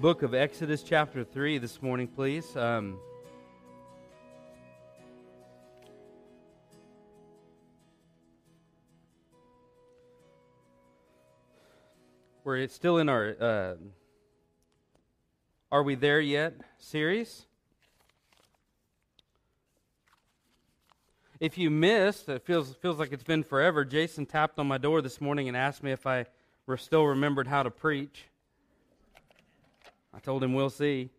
book of Exodus, chapter 3, this morning, please. Um, we're still in our uh, Are We There Yet series. If you missed, it feels, feels like it's been forever. Jason tapped on my door this morning and asked me if I were still remembered how to preach. I told him we'll see.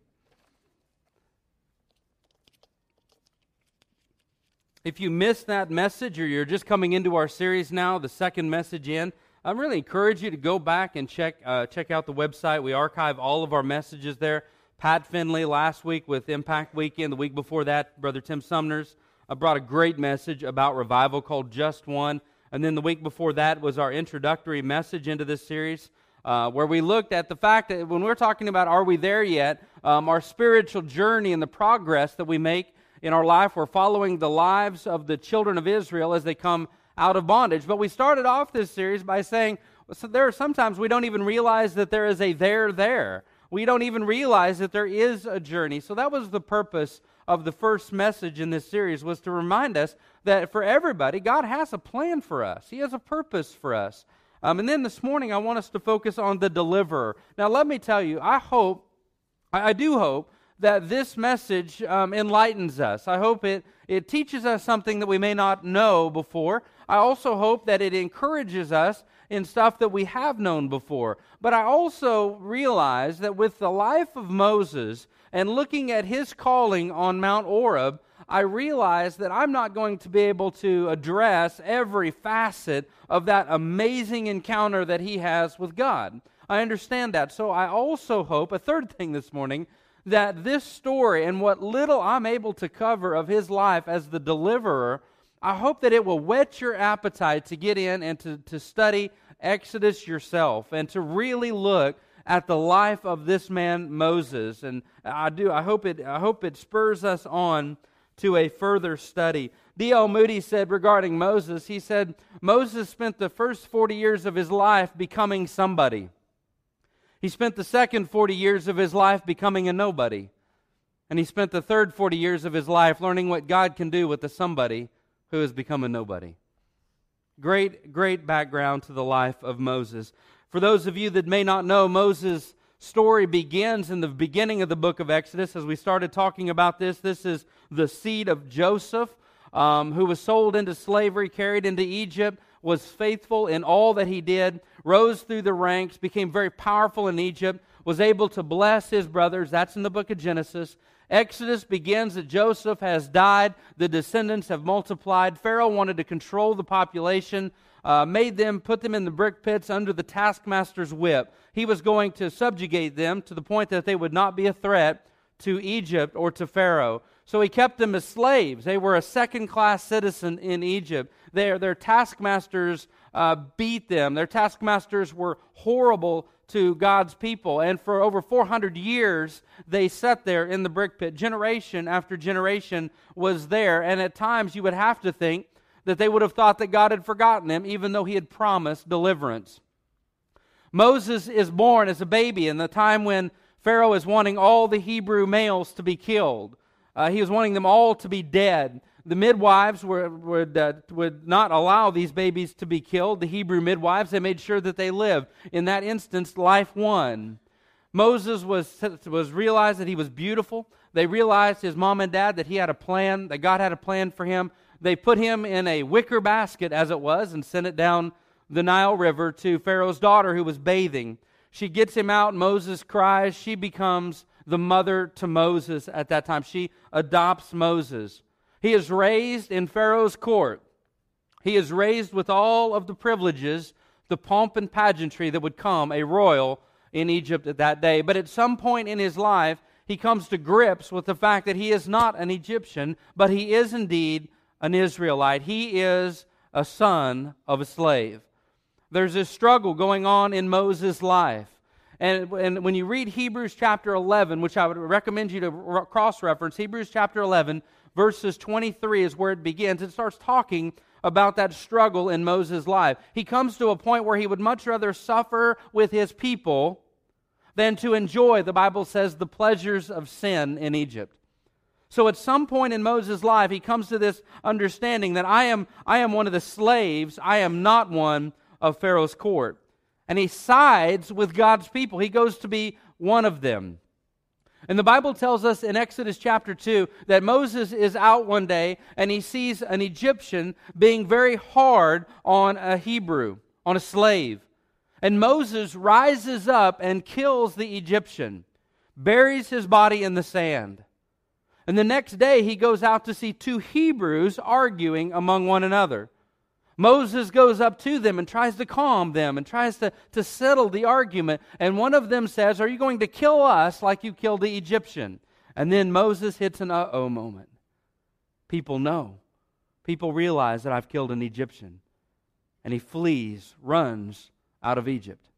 If you missed that message or you're just coming into our series now, the second message in, I really encourage you to go back and check, uh, check out the website. We archive all of our messages there. Pat Finley last week with Impact Weekend, the week before that, Brother Tim Sumner's uh, brought a great message about revival called Just One. And then the week before that was our introductory message into this series uh, where we looked at the fact that when we're talking about are we there yet, um, our spiritual journey and the progress that we make in our life, we're following the lives of the children of Israel as they come out of bondage. But we started off this series by saying so there are sometimes we don't even realize that there is a there there. We don't even realize that there is a journey. So that was the purpose of the first message in this series was to remind us that for everybody, God has a plan for us. He has a purpose for us. Um, and then this morning, I want us to focus on the deliverer. Now, let me tell you, I hope, I, do hope, that this message um, enlightens us. I hope it, it teaches us something that we may not know before. I also hope that it encourages us in stuff that we have known before. But I also realize that with the life of Moses and looking at his calling on Mount Horeb, I realize that I'm not going to be able to address every facet of that amazing encounter that he has with God. I understand that. So I also hope, a third thing this morning, that this story and what little I'm able to cover of his life as the deliverer, I hope that it will whet your appetite to get in and to, to study Exodus yourself and to really look at the life of this man Moses. And I do, I hope it, I hope it spurs us on to a further study. D.L. Moody said regarding Moses, he said, Moses spent the first 40 years of his life becoming somebody. He spent the second 40 years of his life becoming a nobody. And he spent the third 40 years of his life learning what God can do with the somebody who has become a nobody. Great, great background to the life of Moses. For those of you that may not know, Moses' story begins in the beginning of the book of Exodus. As we started talking about this, this is the seed of Joseph, um, who was sold into slavery, carried into Egypt, was faithful in all that he did, rose through the ranks, became very powerful in Egypt, was able to bless his brothers. That's in the book of Genesis. Exodus begins that Joseph has died, the descendants have multiplied. Pharaoh wanted to control the population, uh, made them, put them in the brick pits under the taskmaster's whip. He was going to subjugate them to the point that they would not be a threat to Egypt or to Pharaoh. So he kept them as slaves. They were a second class citizen in Egypt. Their, their taskmasters uh, beat them. Their taskmasters were horrible to God's people. And for over 400 years, they sat there in the brick pit. Generation after generation was there. And at times, you would have to think that they would have thought that God had forgotten them, even though he had promised deliverance. Moses is born as a baby in the time when Pharaoh is wanting all the Hebrew males to be killed. Uh, he is wanting them all to be dead. The midwives were, would, uh, would not allow these babies to be killed. The Hebrew midwives, they made sure that they lived. In that instance, life won. Moses was, was realized that he was beautiful. They realized, his mom and dad, that he had a plan, that God had a plan for him. They put him in a wicker basket, as it was, and sent it down the Nile River to Pharaoh's daughter who was bathing. She gets him out. Moses cries. She becomes the mother to Moses at that time. She adopts Moses. He is raised in Pharaoh's court. He is raised with all of the privileges, the pomp and pageantry that would come a royal in Egypt at that day. But at some point in his life, he comes to grips with the fact that he is not an Egyptian, but he is indeed an Israelite. He is a son of a slave. There's this struggle going on in Moses' life. And, and when you read Hebrews chapter 11, which I would recommend you to cross reference, Hebrews chapter 11, verses 23 is where it begins. It starts talking about that struggle in Moses' life. He comes to a point where he would much rather suffer with his people than to enjoy, the Bible says, the pleasures of sin in Egypt. So at some point in Moses' life, he comes to this understanding that I am, I am one of the slaves, I am not one of Pharaoh's court. And he sides with God's people. He goes to be one of them. And the Bible tells us in Exodus chapter 2 that Moses is out one day and he sees an Egyptian being very hard on a Hebrew, on a slave. And Moses rises up and kills the Egyptian, buries his body in the sand. And the next day, he goes out to see two Hebrews arguing among one another. Moses goes up to them and tries to calm them and tries to, to settle the argument. And one of them says, Are you going to kill us like you killed the Egyptian? And then Moses hits an uh oh moment. People know. People realize that I've killed an Egyptian. And he flees, runs out of Egypt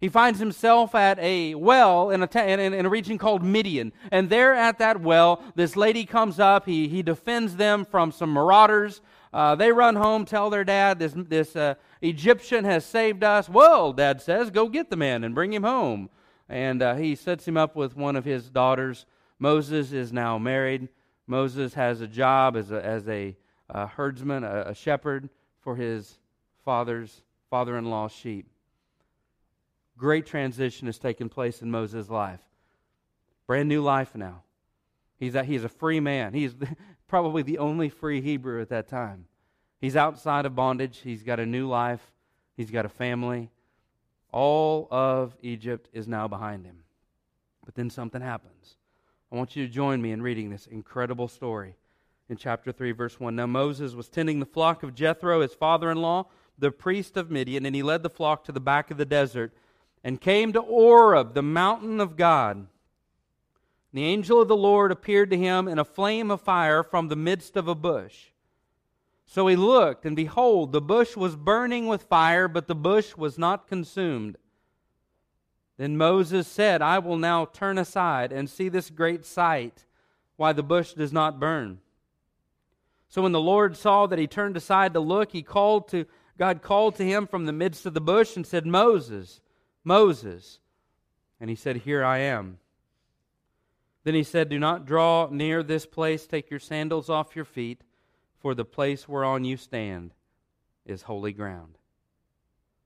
he finds himself at a well in a, in, in a region called Midian. And there at that well, this lady comes up. He, he defends them from some marauders. Uh, they run home, tell their dad, this, this uh, Egyptian has saved us. Well, dad says, go get the man and bring him home. And uh, he sets him up with one of his daughters. Moses is now married. Moses has a job as a, as a uh, herdsman, a, a shepherd for his father's father in law's sheep great transition has taken place in Moses' life. Brand new life now. He's a, he's a free man. He's probably the only free Hebrew at that time. He's outside of bondage. He's got a new life. He's got a family. All of Egypt is now behind him. But then something happens. I want you to join me in reading this incredible story in chapter 3, verse 1. Now Moses was tending the flock of Jethro, his father in law, the priest of Midian, and he led the flock to the back of the desert and came to Horeb, the mountain of God. The angel of the Lord appeared to him in a flame of fire from the midst of a bush. So he looked, and behold, the bush was burning with fire, but the bush was not consumed. Then Moses said, I will now turn aside and see this great sight, why the bush does not burn. So when the Lord saw that he turned aside to look, he called to God called to him from the midst of the bush and said, Moses, Moses. And he said, Here I am. Then he said, Do not draw near this place. Take your sandals off your feet, for the place whereon you stand is holy ground.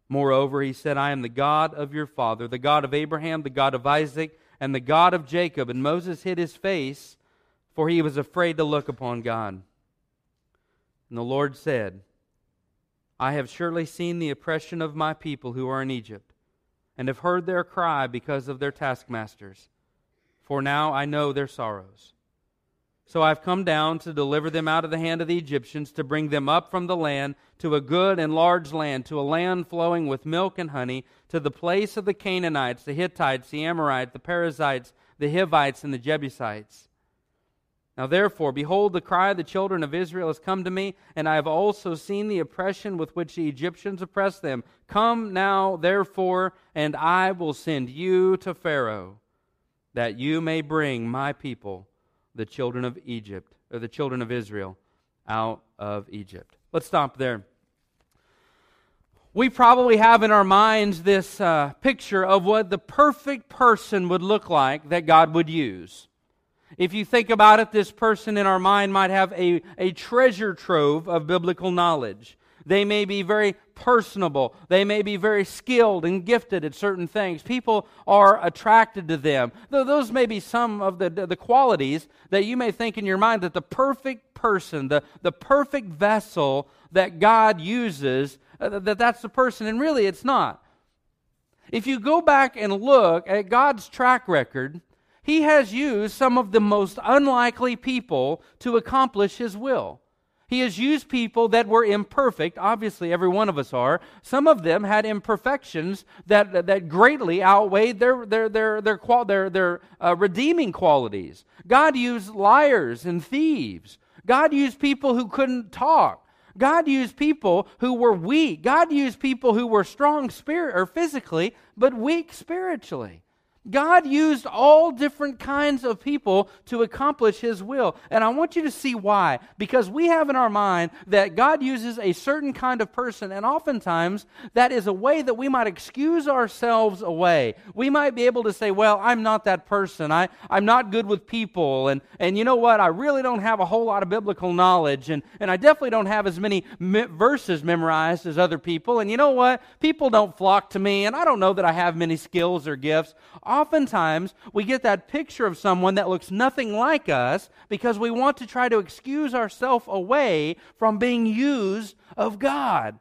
Moreover, he said, I am the God of your father, the God of Abraham, the God of Isaac, and the God of Jacob. And Moses hid his face, for he was afraid to look upon God. And the Lord said, I have surely seen the oppression of my people who are in Egypt and have heard their cry because of their taskmasters. For now I know their sorrows. So I've come down to deliver them out of the hand of the Egyptians, to bring them up from the land to a good and large land, to a land flowing with milk and honey, to the place of the Canaanites, the Hittites, the Amorites, the Perizzites, the Hivites, and the Jebusites. Now, therefore, behold, the cry of the children of Israel has come to me, and I have also seen the oppression with which the Egyptians oppress them. Come now, therefore, and I will send you to Pharaoh, that you may bring my people, the children of Egypt, or the children of Israel, out of Egypt. Let's stop there. We probably have in our minds this uh, picture of what the perfect person would look like that God would use. If you think about it, this person in our mind might have a, a treasure trove of biblical knowledge. They may be very personable. They may be very skilled and gifted at certain things. People are attracted to them. Though those may be some of the, the qualities that you may think in your mind that the perfect person, the, the perfect vessel that God uses, uh, that that's the person. And really, it's not. If you go back and look at God's track record, he has used some of the most unlikely people to accomplish His will. He has used people that were imperfect. Obviously, every one of us are. Some of them had imperfections that, that greatly outweighed their, their, their, their, their, their uh, redeeming qualities. God used liars and thieves. God used people who couldn't talk. God used people who were weak. God used people who were strong spirit or physically, but weak spiritually. God used all different kinds of people to accomplish His will. And I want you to see why. Because we have in our mind that God uses a certain kind of person, and oftentimes that is a way that we might excuse ourselves away. We might be able to say, Well, I'm not that person. I, I'm not good with people. And, and you know what? I really don't have a whole lot of biblical knowledge. And, and I definitely don't have as many me- verses memorized as other people. And you know what? People don't flock to me, and I don't know that I have many skills or gifts oftentimes we get that picture of someone that looks nothing like us because we want to try to excuse ourselves away from being used of God.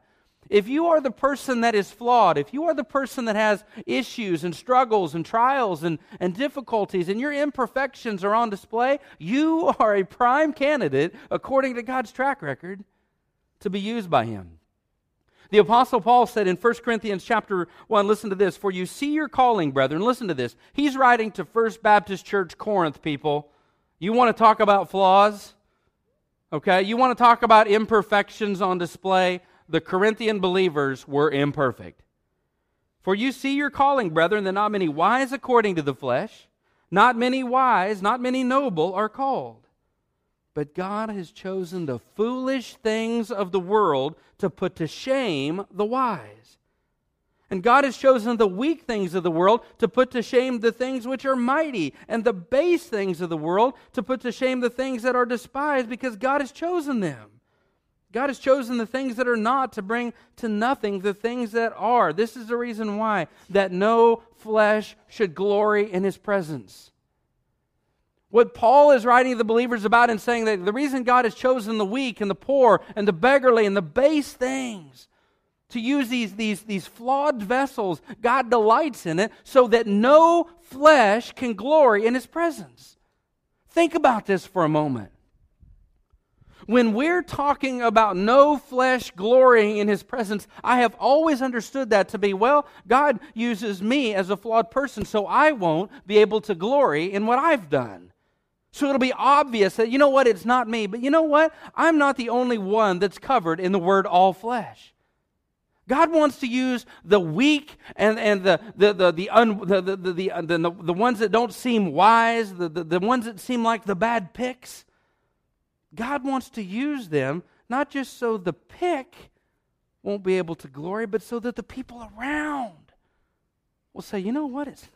If you are the person that is flawed, if you are the person that has issues and struggles and trials and, and difficulties, and your imperfections are on display, you are a prime candidate, according to God's track record, to be used by Him. The apostle Paul said in 1 Corinthians chapter 1, listen to this, for you see your calling, brethren. Listen to this. He's writing to First Baptist Church Corinth people. You want to talk about flaws? Okay? You want to talk about imperfections on display? The Corinthian believers were imperfect. For you see your calling, brethren, that not many wise according to the flesh, not many wise, not many noble are called. But God has chosen the foolish things of the world to put to shame the wise. And God has chosen the weak things of the world to put to shame the things which are mighty, and the base things of the world to put to shame the things that are despised, because God has chosen them. God has chosen the things that are not to bring to nothing the things that are. This is the reason why that no flesh should glory in his presence. What Paul is writing to the believers about and saying that the reason God has chosen the weak and the poor and the beggarly and the base things to use these, these, these flawed vessels, God delights in it so that no flesh can glory in his presence. Think about this for a moment. When we're talking about no flesh glorying in his presence, I have always understood that to be, well, God uses me as a flawed person, so I won't be able to glory in what I've done. So it'll be obvious that, you know what, it's not me. But you know what? I'm not the only one that's covered in the word all flesh. God wants to use the weak and, and the, the, the, the, un, the, the, the, the, the, ones that don't seem wise, the, the, the ones that seem like the bad picks. God wants to use them not just so the pick won't be able to glory, but so that the people around will say, you know what? It's,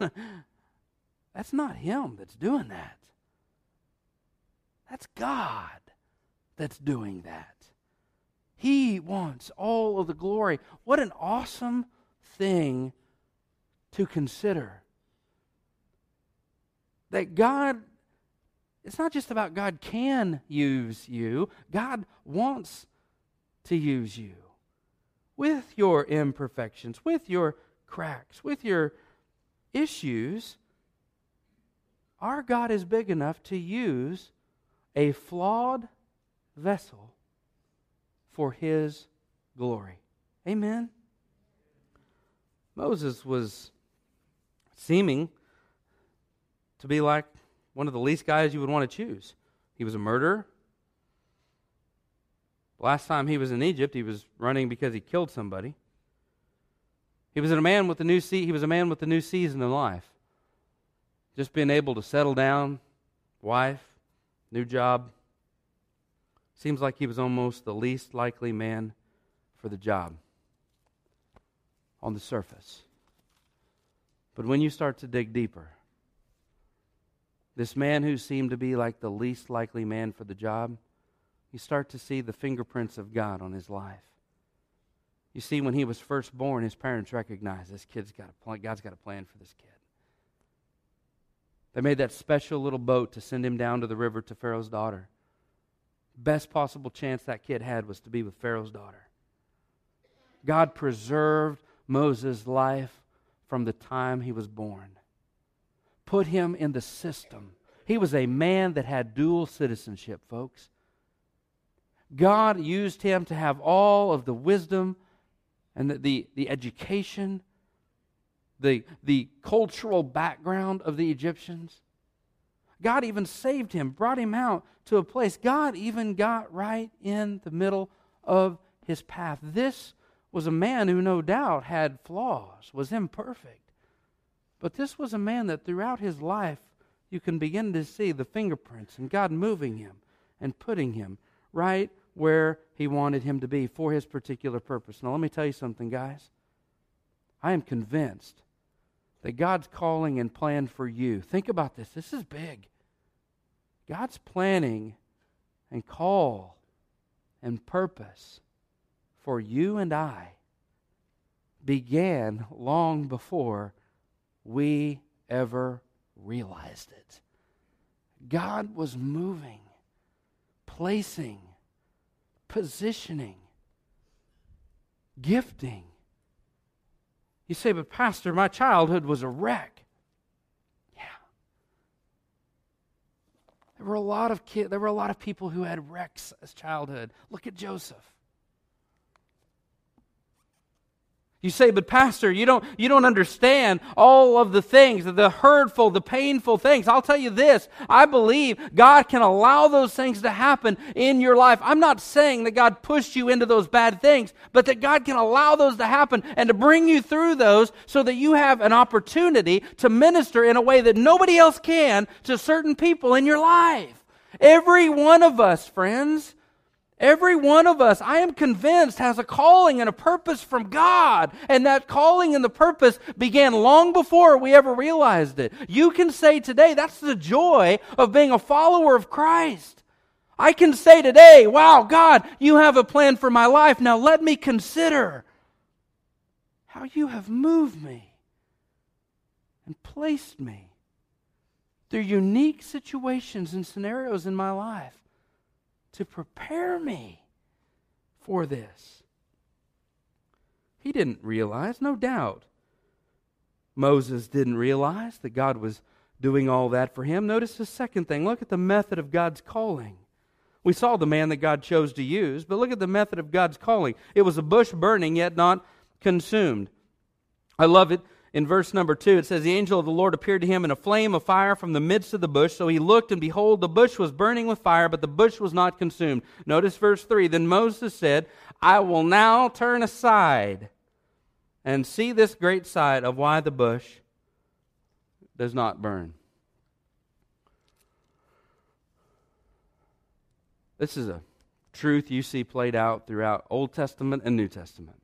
that's not him that's doing that. That's God that's doing that. He wants all of the glory. What an awesome thing to consider. That God, it's not just about God can use you, God wants to use you with your imperfections, with your cracks, with your issues. Our God is big enough to use a flawed vessel for his glory. Amen. Moses was seeming to be like one of the least guys you would want to choose. He was a murderer. Last time he was in Egypt, he was running because he killed somebody. He was a man with a new se- he was a man with a new season in life. Just being able to settle down, wife, new job. Seems like he was almost the least likely man for the job on the surface. But when you start to dig deeper, this man who seemed to be like the least likely man for the job, you start to see the fingerprints of God on his life. You see, when he was first born, his parents recognized this kid's got a plan, God's got a plan for this kid. They made that special little boat to send him down to the river to Pharaoh's daughter. Best possible chance that kid had was to be with Pharaoh's daughter. God preserved Moses' life from the time he was born, put him in the system. He was a man that had dual citizenship, folks. God used him to have all of the wisdom and the, the, the education the, the cultural background of the Egyptians. God even saved him, brought him out to a place. God even got right in the middle of his path. This was a man who no doubt had flaws, was imperfect. But this was a man that throughout his life, you can begin to see the fingerprints and God moving him and putting him right where he wanted him to be for his particular purpose. Now, let me tell you something, guys. I am convinced that God's calling and plan for you, think about this, this is big. God's planning and call and purpose for you and I began long before we ever realized it. God was moving, placing, positioning, gifting. You say, but Pastor, my childhood was a wreck. Yeah. There were a lot of kids, there were a lot of people who had wrecks as childhood. Look at Joseph. You say, but Pastor, you don't, you don't understand all of the things, the hurtful, the painful things. I'll tell you this I believe God can allow those things to happen in your life. I'm not saying that God pushed you into those bad things, but that God can allow those to happen and to bring you through those so that you have an opportunity to minister in a way that nobody else can to certain people in your life. Every one of us, friends, Every one of us, I am convinced, has a calling and a purpose from God. And that calling and the purpose began long before we ever realized it. You can say today, that's the joy of being a follower of Christ. I can say today, wow, God, you have a plan for my life. Now let me consider how you have moved me and placed me through unique situations and scenarios in my life to prepare me for this. He didn't realize, no doubt. Moses didn't realize that God was doing all that for him. Notice the second thing. Look at the method of God's calling. We saw the man that God chose to use, but look at the method of God's calling. It was a bush burning, yet not consumed. I love it in verse number two, it says, The angel of the Lord appeared to him in a flame of fire from the midst of the bush. So he looked, and behold, the bush was burning with fire, but the bush was not consumed. Notice verse three. Then Moses said, I will now turn aside and see this great sight of why the bush does not burn. This is a truth you see played out throughout Old Testament and New Testament.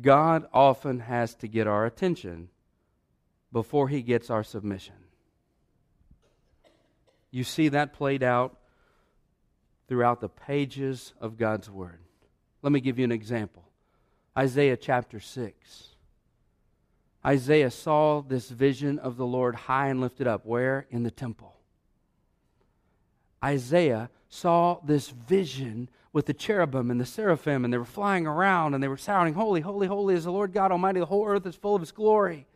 God often has to get our attention before he gets our submission. You see that played out throughout the pages of God's Word. Let me give you an example Isaiah chapter 6. Isaiah saw this vision of the Lord high and lifted up. Where? In the temple. Isaiah saw this vision with the cherubim and the seraphim, and they were flying around and they were shouting, Holy, holy, holy is the Lord God Almighty. The whole earth is full of His glory.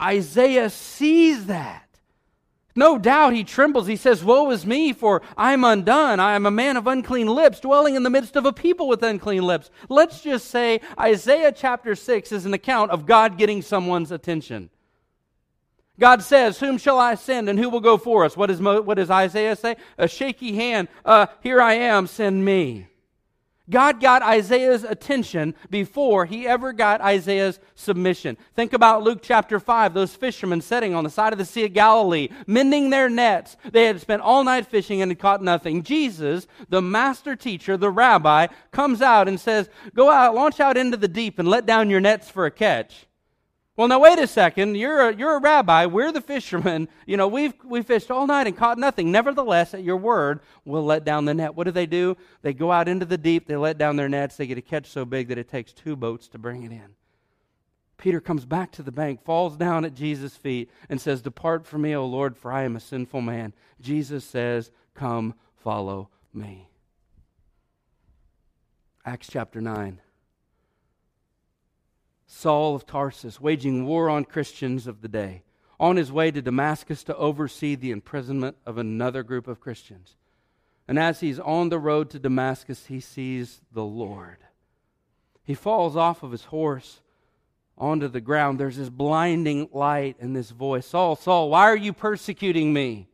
Isaiah sees that. No doubt he trembles. He says, Woe is me, for I am undone. I am a man of unclean lips, dwelling in the midst of a people with unclean lips. Let's just say Isaiah chapter 6 is an account of God getting someone's attention. God says, Whom shall I send and who will go for us? What, is, what does Isaiah say? A shaky hand. Uh, here I am, send me. God got Isaiah's attention before he ever got Isaiah's submission. Think about Luke chapter 5, those fishermen sitting on the side of the Sea of Galilee, mending their nets. They had spent all night fishing and had caught nothing. Jesus, the master teacher, the rabbi, comes out and says, Go out, launch out into the deep and let down your nets for a catch. Well, now wait a second. You're a, you're a rabbi. We're the fishermen. You know, we've we fished all night and caught nothing. Nevertheless, at your word, we'll let down the net. What do they do? They go out into the deep. They let down their nets. They get a catch so big that it takes two boats to bring it in. Peter comes back to the bank, falls down at Jesus' feet, and says, Depart from me, O Lord, for I am a sinful man. Jesus says, Come, follow me. Acts chapter 9. Saul of Tarsus, waging war on Christians of the day, on his way to Damascus to oversee the imprisonment of another group of Christians. And as he's on the road to Damascus, he sees the Lord. He falls off of his horse onto the ground. There's this blinding light and this voice Saul, Saul, why are you persecuting me?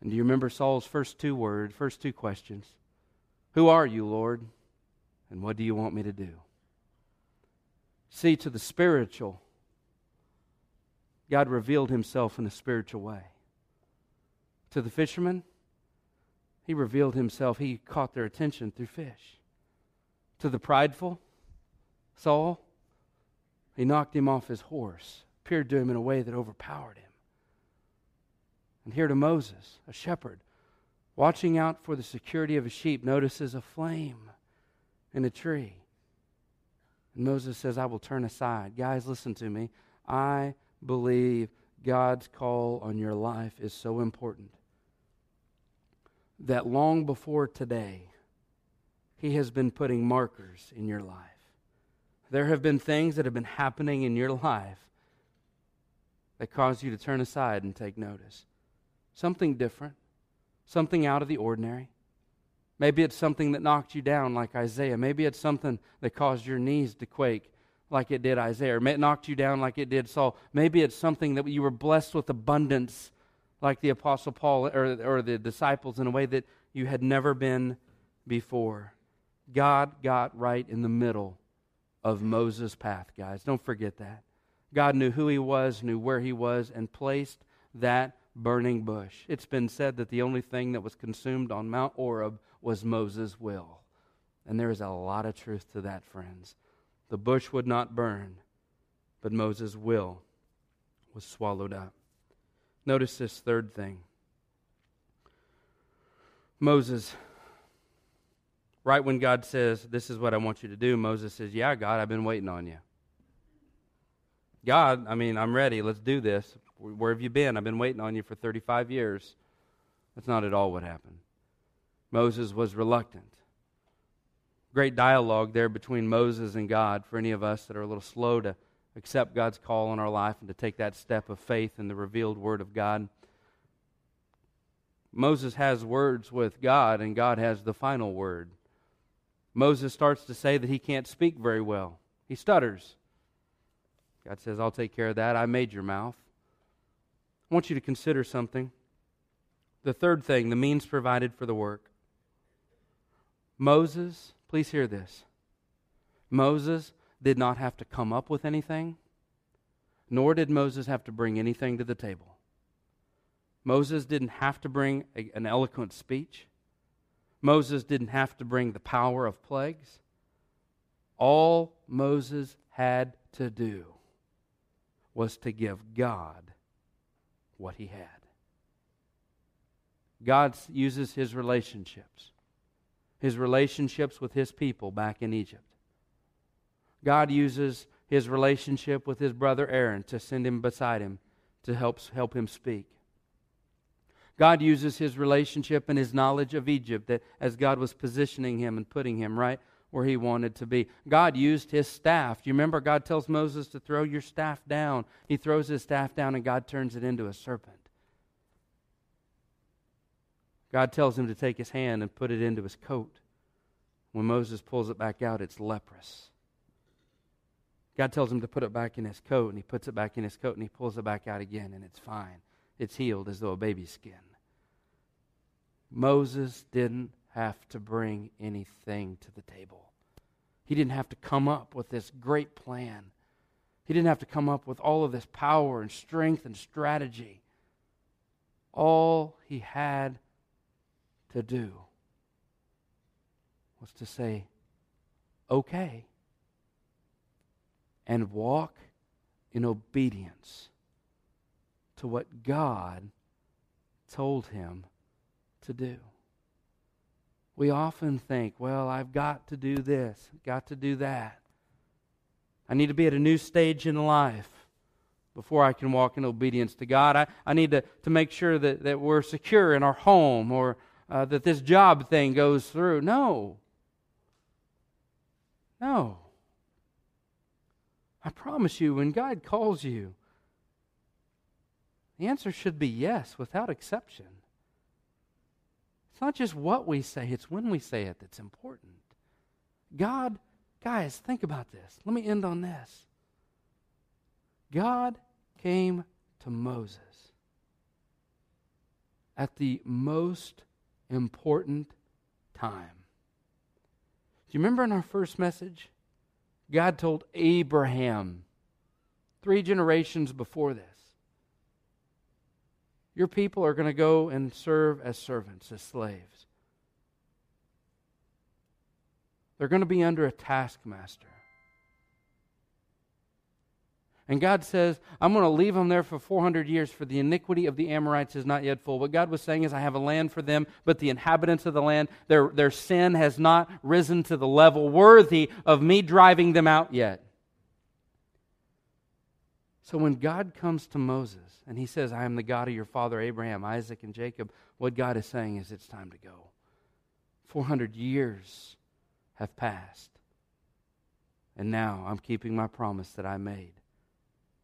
And do you remember Saul's first two words, first two questions? Who are you, Lord? And what do you want me to do? See, to the spiritual, God revealed himself in a spiritual way. To the fishermen, he revealed himself. He caught their attention through fish. To the prideful, Saul, he knocked him off his horse, appeared to him in a way that overpowered him. And here to Moses, a shepherd, watching out for the security of his sheep, notices a flame in a tree. And Moses says, I will turn aside. Guys, listen to me. I believe God's call on your life is so important that long before today, He has been putting markers in your life. There have been things that have been happening in your life that cause you to turn aside and take notice. Something different, something out of the ordinary. Maybe it's something that knocked you down, like Isaiah. Maybe it's something that caused your knees to quake, like it did Isaiah. Or it knocked you down, like it did Saul. Maybe it's something that you were blessed with abundance, like the Apostle Paul or, or the disciples, in a way that you had never been before. God got right in the middle of Moses' path, guys. Don't forget that. God knew who he was, knew where he was, and placed that burning bush. It's been said that the only thing that was consumed on Mount Horeb was Moses' will. And there is a lot of truth to that, friends. The bush would not burn, but Moses' will was swallowed up. Notice this third thing. Moses, right when God says, This is what I want you to do, Moses says, Yeah, God, I've been waiting on you. God, I mean, I'm ready. Let's do this. Where have you been? I've been waiting on you for 35 years. That's not at all what happened. Moses was reluctant. Great dialogue there between Moses and God for any of us that are a little slow to accept God's call on our life and to take that step of faith in the revealed Word of God. Moses has words with God, and God has the final word. Moses starts to say that he can't speak very well, he stutters. God says, I'll take care of that. I made your mouth. I want you to consider something. The third thing, the means provided for the work. Moses, please hear this. Moses did not have to come up with anything, nor did Moses have to bring anything to the table. Moses didn't have to bring a, an eloquent speech. Moses didn't have to bring the power of plagues. All Moses had to do was to give God what he had. God uses his relationships his relationships with his people back in Egypt. God uses his relationship with his brother Aaron to send him beside him to help, help him speak. God uses his relationship and his knowledge of Egypt that as God was positioning him and putting him right where he wanted to be. God used his staff. Do you remember God tells Moses to throw your staff down? He throws his staff down and God turns it into a serpent. God tells him to take his hand and put it into his coat. When Moses pulls it back out, it's leprous. God tells him to put it back in his coat, and he puts it back in his coat, and he pulls it back out again, and it's fine. It's healed as though a baby's skin. Moses didn't have to bring anything to the table. He didn't have to come up with this great plan. He didn't have to come up with all of this power and strength and strategy. All he had to do was to say, okay, and walk in obedience to what God told him to do. We often think, well, I've got to do this, got to do that. I need to be at a new stage in life before I can walk in obedience to God. I, I need to, to make sure that, that we're secure in our home or uh, that this job thing goes through. No. No. I promise you, when God calls you, the answer should be yes, without exception. It's not just what we say, it's when we say it that's important. God, guys, think about this. Let me end on this. God came to Moses at the most important time. Do you remember in our first message? God told Abraham three generations before this your people are going to go and serve as servants, as slaves. They're going to be under a taskmaster. And God says, I'm going to leave them there for 400 years, for the iniquity of the Amorites is not yet full. What God was saying is, I have a land for them, but the inhabitants of the land, their, their sin has not risen to the level worthy of me driving them out yet. So when God comes to Moses and he says, I am the God of your father Abraham, Isaac, and Jacob, what God is saying is, it's time to go. 400 years have passed. And now I'm keeping my promise that I made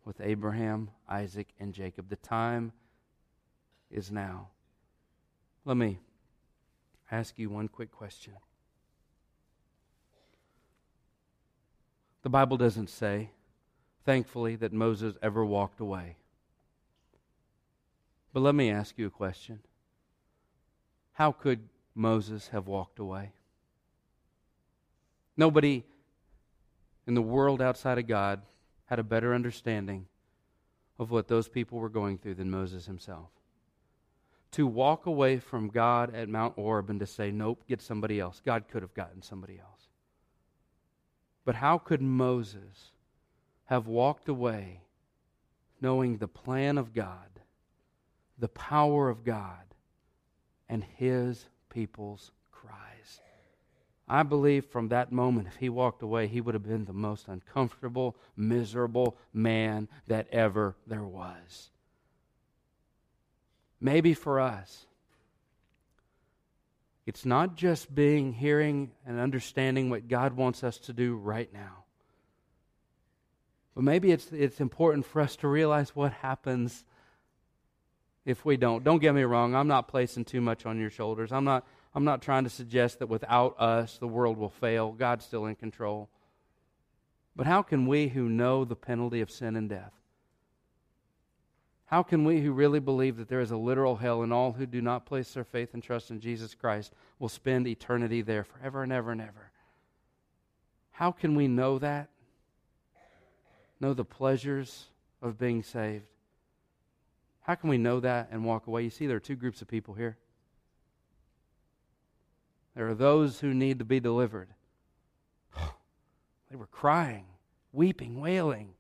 with Abraham, Isaac, and Jacob. The time is now. Let me ask you one quick question. The Bible doesn't say, thankfully, that Moses ever walked away. But let me ask you a question. How could Moses have walked away? Nobody in the world outside of God had a better understanding of what those people were going through than Moses himself. To walk away from God at Mount Horeb and to say, nope, get somebody else. God could have gotten somebody else. But how could Moses have walked away knowing the plan of God, the power of God, and his people's cries? I believe from that moment, if he walked away, he would have been the most uncomfortable, miserable man that ever there was. Maybe for us, it's not just being, hearing, and understanding what God wants us to do right now. But maybe it's, it's important for us to realize what happens if we don't. Don't get me wrong, I'm not placing too much on your shoulders. I'm not I'm not trying to suggest that without us the world will fail. God's still in control. But how can we who know the penalty of sin and death, how can we who really believe that there is a literal hell and all who do not place their faith and trust in Jesus Christ will spend eternity there forever and ever and ever? How can we know that? Know the pleasures of being saved? How can we know that and walk away? You see, there are two groups of people here. There are those who need to be delivered. They were crying, weeping, wailing.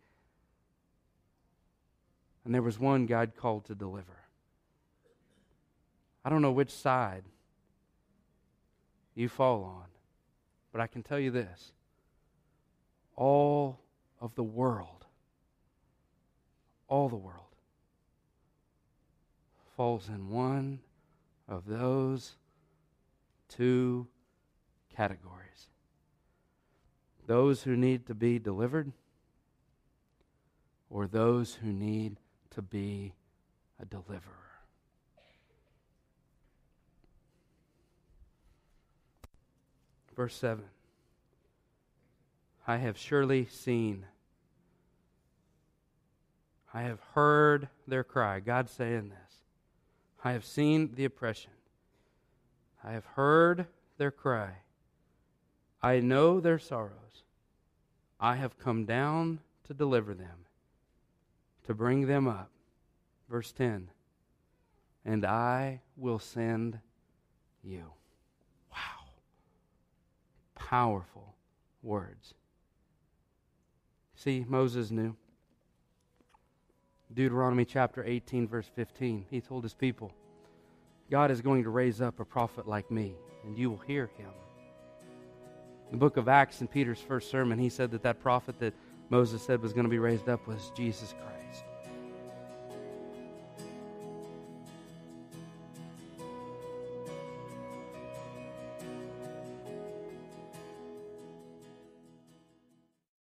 And there was one God called to deliver. I don't know which side you fall on, but I can tell you this all of the world, all the world, falls in one of those two categories. Those who need to be delivered, or those who need to be a deliverer. Verse 7 I have surely seen, I have heard their cry. God saying this. I have seen the oppression. I have heard their cry. I know their sorrows. I have come down to deliver them, to bring them up. Verse 10 And I will send you. Wow. Powerful words. See, Moses knew. Deuteronomy chapter 18, verse 15, he told his people. God is going to raise up a prophet like me, and you will hear him. In the book of Acts, in Peter's first sermon, he said that that prophet that Moses said was going to be raised up was Jesus Christ.